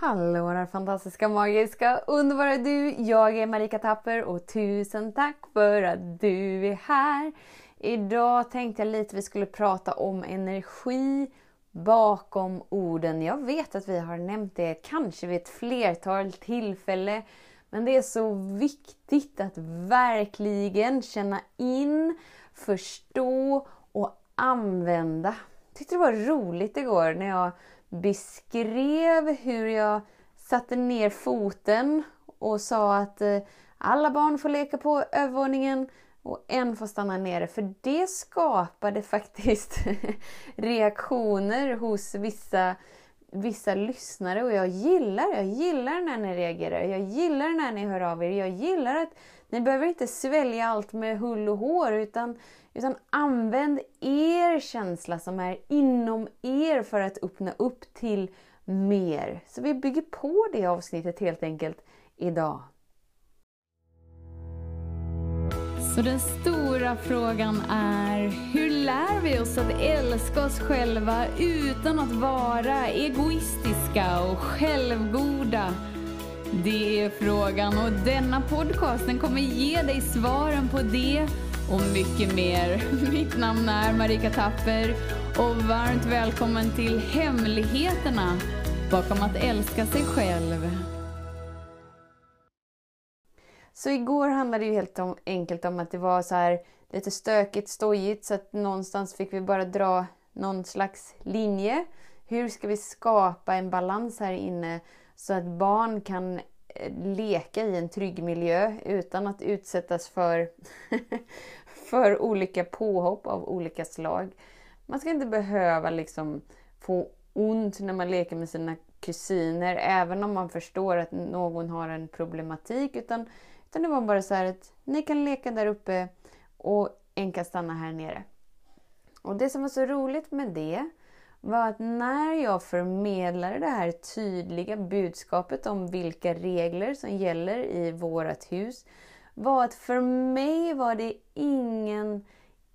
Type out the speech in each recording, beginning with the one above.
Hallå där fantastiska, magiska, underbara du! Jag är Marika Tapper och tusen tack för att du är här! Idag tänkte jag lite vi skulle prata om energi bakom orden. Jag vet att vi har nämnt det kanske vid ett flertal tillfällen. Men det är så viktigt att verkligen känna in, förstå och använda. Jag tyckte det var roligt igår när jag beskrev hur jag satte ner foten och sa att eh, alla barn får leka på övervåningen och en får stanna nere. För det skapade faktiskt reaktioner hos vissa, vissa lyssnare och jag gillar, jag gillar när ni reagerar. Jag gillar när ni hör av er. Jag gillar att ni behöver inte svälja allt med hull och hår utan, utan använd er känsla som är inom er för att öppna upp till mer. Så vi bygger på det avsnittet helt enkelt idag. Så den stora frågan är, hur lär vi oss att älska oss själva utan att vara egoistiska och självgoda? Det är frågan och denna podcasten kommer ge dig svaren på det och mycket mer. Mitt namn är Marika Tapper och varmt välkommen till Hemligheterna bakom att älska sig själv. Så igår handlade det ju helt enkelt om att det var så här lite stökigt, stojigt så att någonstans fick vi bara dra någon slags linje. Hur ska vi skapa en balans här inne så att barn kan eh, leka i en trygg miljö utan att utsättas för, för olika påhopp av olika slag. Man ska inte behöva liksom få ont när man leker med sina kusiner även om man förstår att någon har en problematik. Utan, utan det var bara så här att ni kan leka där uppe och en kan stanna här nere. Och det som var så roligt med det var att när jag förmedlade det här tydliga budskapet om vilka regler som gäller i vårt hus var att för mig var det ingen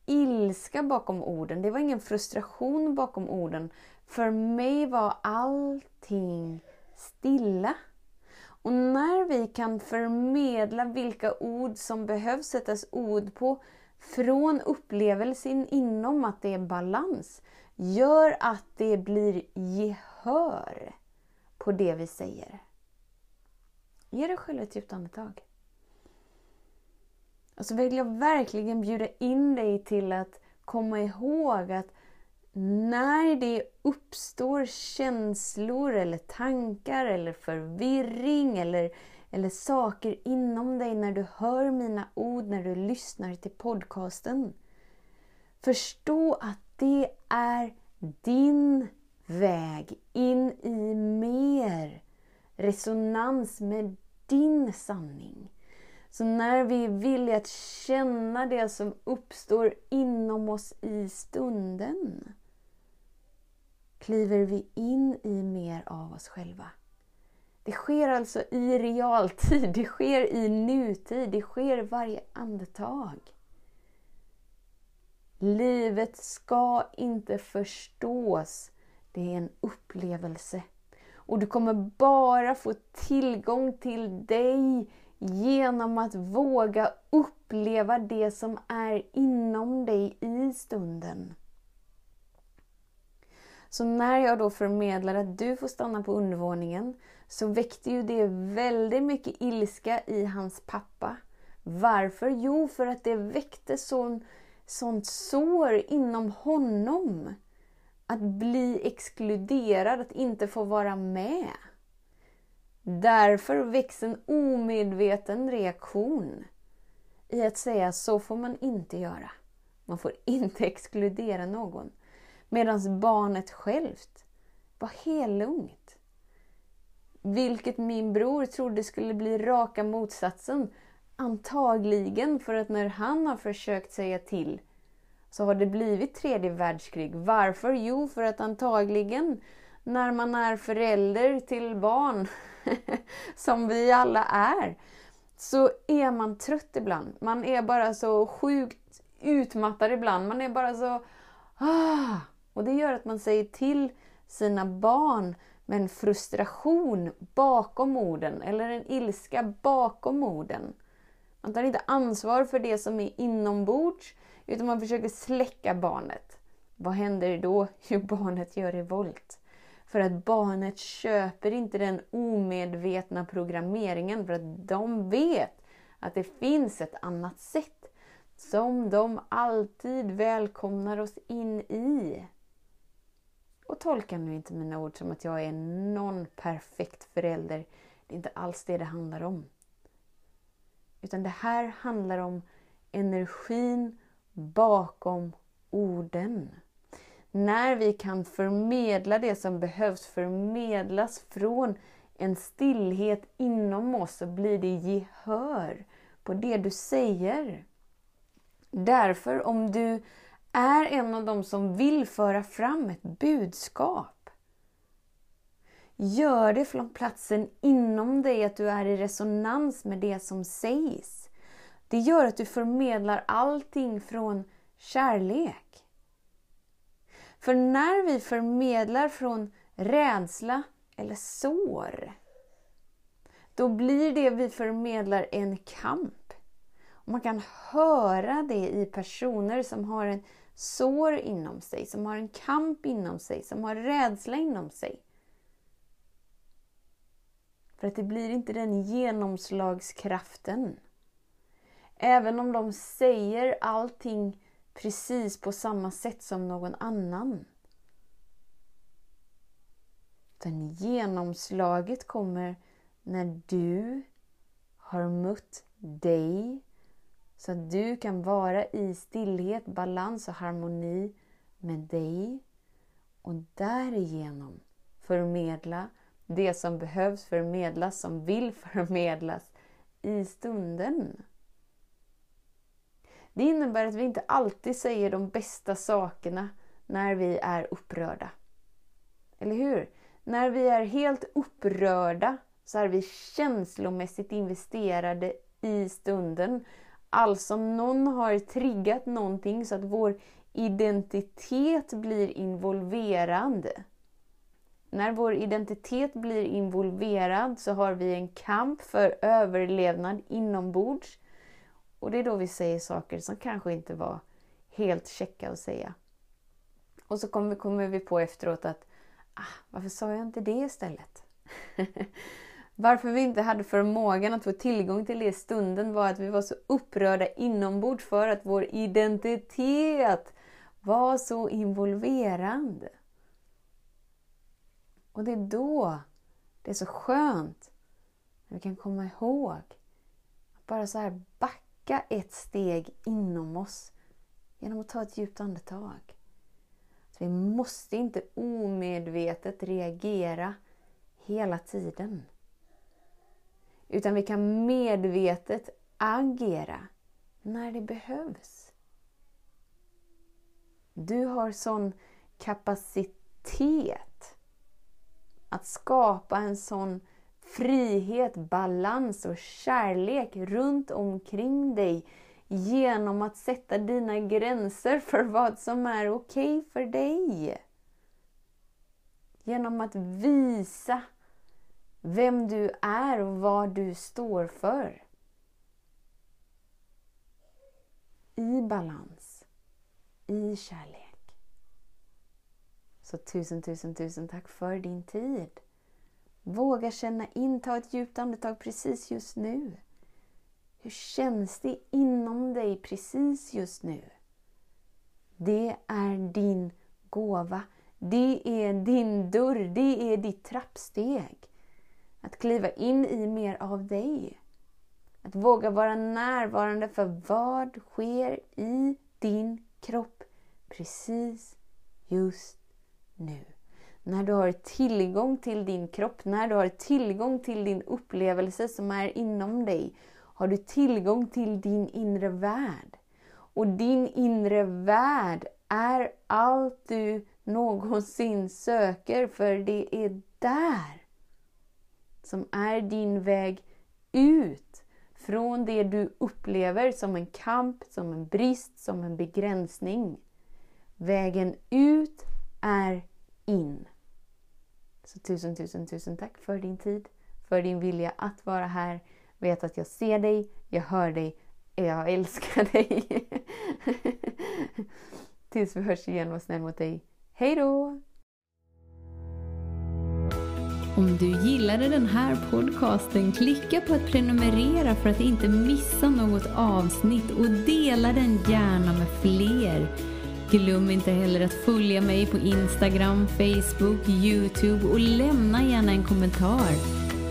ilska bakom orden. Det var ingen frustration bakom orden. För mig var allting stilla. Och när vi kan förmedla vilka ord som behövs sättas ord på från upplevelsen inom att det är balans, gör att det blir gehör på det vi säger. Ge dig själv ett djupt andetag. Och så vill jag verkligen bjuda in dig till att komma ihåg att när det uppstår känslor eller tankar eller förvirring eller, eller saker inom dig när du hör mina ord, när du lyssnar till podcasten. Förstå att det är din väg in i mer resonans med din sanning. Så när vi är villiga att känna det som uppstår inom oss i stunden kliver vi in i mer av oss själva. Det sker alltså i realtid, det sker i nutid, det sker varje andetag. Livet ska inte förstås, det är en upplevelse. Och du kommer bara få tillgång till dig genom att våga uppleva det som är inom dig i stunden. Så när jag då förmedlade att du får stanna på undervåningen så väckte ju det väldigt mycket ilska i hans pappa. Varför? Jo, för att det väckte sån, sånt sår inom honom. Att bli exkluderad, att inte få vara med. Därför väcks en omedveten reaktion i att säga så får man inte göra. Man får inte exkludera någon. Medan barnet självt var helungt. Vilket min bror trodde skulle bli raka motsatsen. Antagligen för att när han har försökt säga till så har det blivit tredje världskrig. Varför? Jo, för att antagligen när man är förälder till barn, som vi alla är, så är man trött ibland. Man är bara så sjukt utmattad ibland. Man är bara så... Ah, och det gör att man säger till sina barn med en frustration bakom orden eller en ilska bakom orden. Man tar inte ansvar för det som är inombords utan man försöker släcka barnet. Vad händer då? Jo, barnet gör revolt. För att barnet köper inte den omedvetna programmeringen för att de vet att det finns ett annat sätt som de alltid välkomnar oss in i. Och tolka nu inte mina ord som att jag är någon perfekt förälder. Det är inte alls det det handlar om. Utan det här handlar om energin bakom orden. När vi kan förmedla det som behövs förmedlas från en stillhet inom oss så blir det gehör på det du säger. Därför om du är en av dem som vill föra fram ett budskap. Gör det från platsen inom dig, att du är i resonans med det som sägs. Det gör att du förmedlar allting från kärlek. För när vi förmedlar från rädsla eller sår, då blir det vi förmedlar en kamp. Och man kan höra det i personer som har en sår inom sig, som har en kamp inom sig, som har rädsla inom sig. För att det blir inte den genomslagskraften. Även om de säger allting precis på samma sätt som någon annan. Den genomslaget kommer när du har mött dig så att du kan vara i stillhet, balans och harmoni med dig och därigenom förmedla det som behövs förmedlas, som vill förmedlas i stunden. Det innebär att vi inte alltid säger de bästa sakerna när vi är upprörda. Eller hur? När vi är helt upprörda så är vi känslomässigt investerade i stunden. Alltså någon har triggat någonting så att vår identitet blir involverad. När vår identitet blir involverad så har vi en kamp för överlevnad inombords. Och det är då vi säger saker som kanske inte var helt checka att säga. Och så kommer, kommer vi på efteråt att ah, varför sa jag inte det istället? Varför vi inte hade förmågan att få tillgång till det i stunden var att vi var så upprörda inombords för att vår identitet var så involverad. Och det är då det är så skönt när vi kan komma ihåg att bara så här backa ett steg inom oss genom att ta ett djupt andetag. Så vi måste inte omedvetet reagera hela tiden. Utan vi kan medvetet agera när det behövs. Du har sån kapacitet att skapa en sån frihet, balans och kärlek runt omkring dig genom att sätta dina gränser för vad som är okej okay för dig. Genom att visa vem du är och vad du står för. I balans, i kärlek. Så tusen, tusen, tusen tack för din tid. Våga känna in, ta ett djupt andetag precis just nu. Hur känns det inom dig precis just nu? Det är din gåva. Det är din dörr. Det är ditt trappsteg. Att kliva in i mer av dig. Att våga vara närvarande för vad sker i din kropp precis just nu. När du har tillgång till din kropp, när du har tillgång till din upplevelse som är inom dig, har du tillgång till din inre värld. Och din inre värld är allt du någonsin söker, för det är där som är din väg ut från det du upplever som en kamp, som en brist, som en begränsning. Vägen ut är in. Så tusen, tusen, tusen tack för din tid, för din vilja att vara här. Vet att jag ser dig, jag hör dig, jag älskar dig. Tills vi hörs igen, var snäll mot dig. Hej då! Om du gillade den här podcasten, klicka på att prenumerera för att inte missa något avsnitt och dela den gärna med fler. Glöm inte heller att följa mig på Instagram, Facebook, Youtube och lämna gärna en kommentar.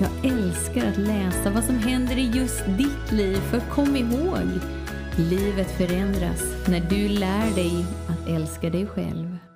Jag älskar att läsa vad som händer i just ditt liv, för kom ihåg, livet förändras när du lär dig att älska dig själv.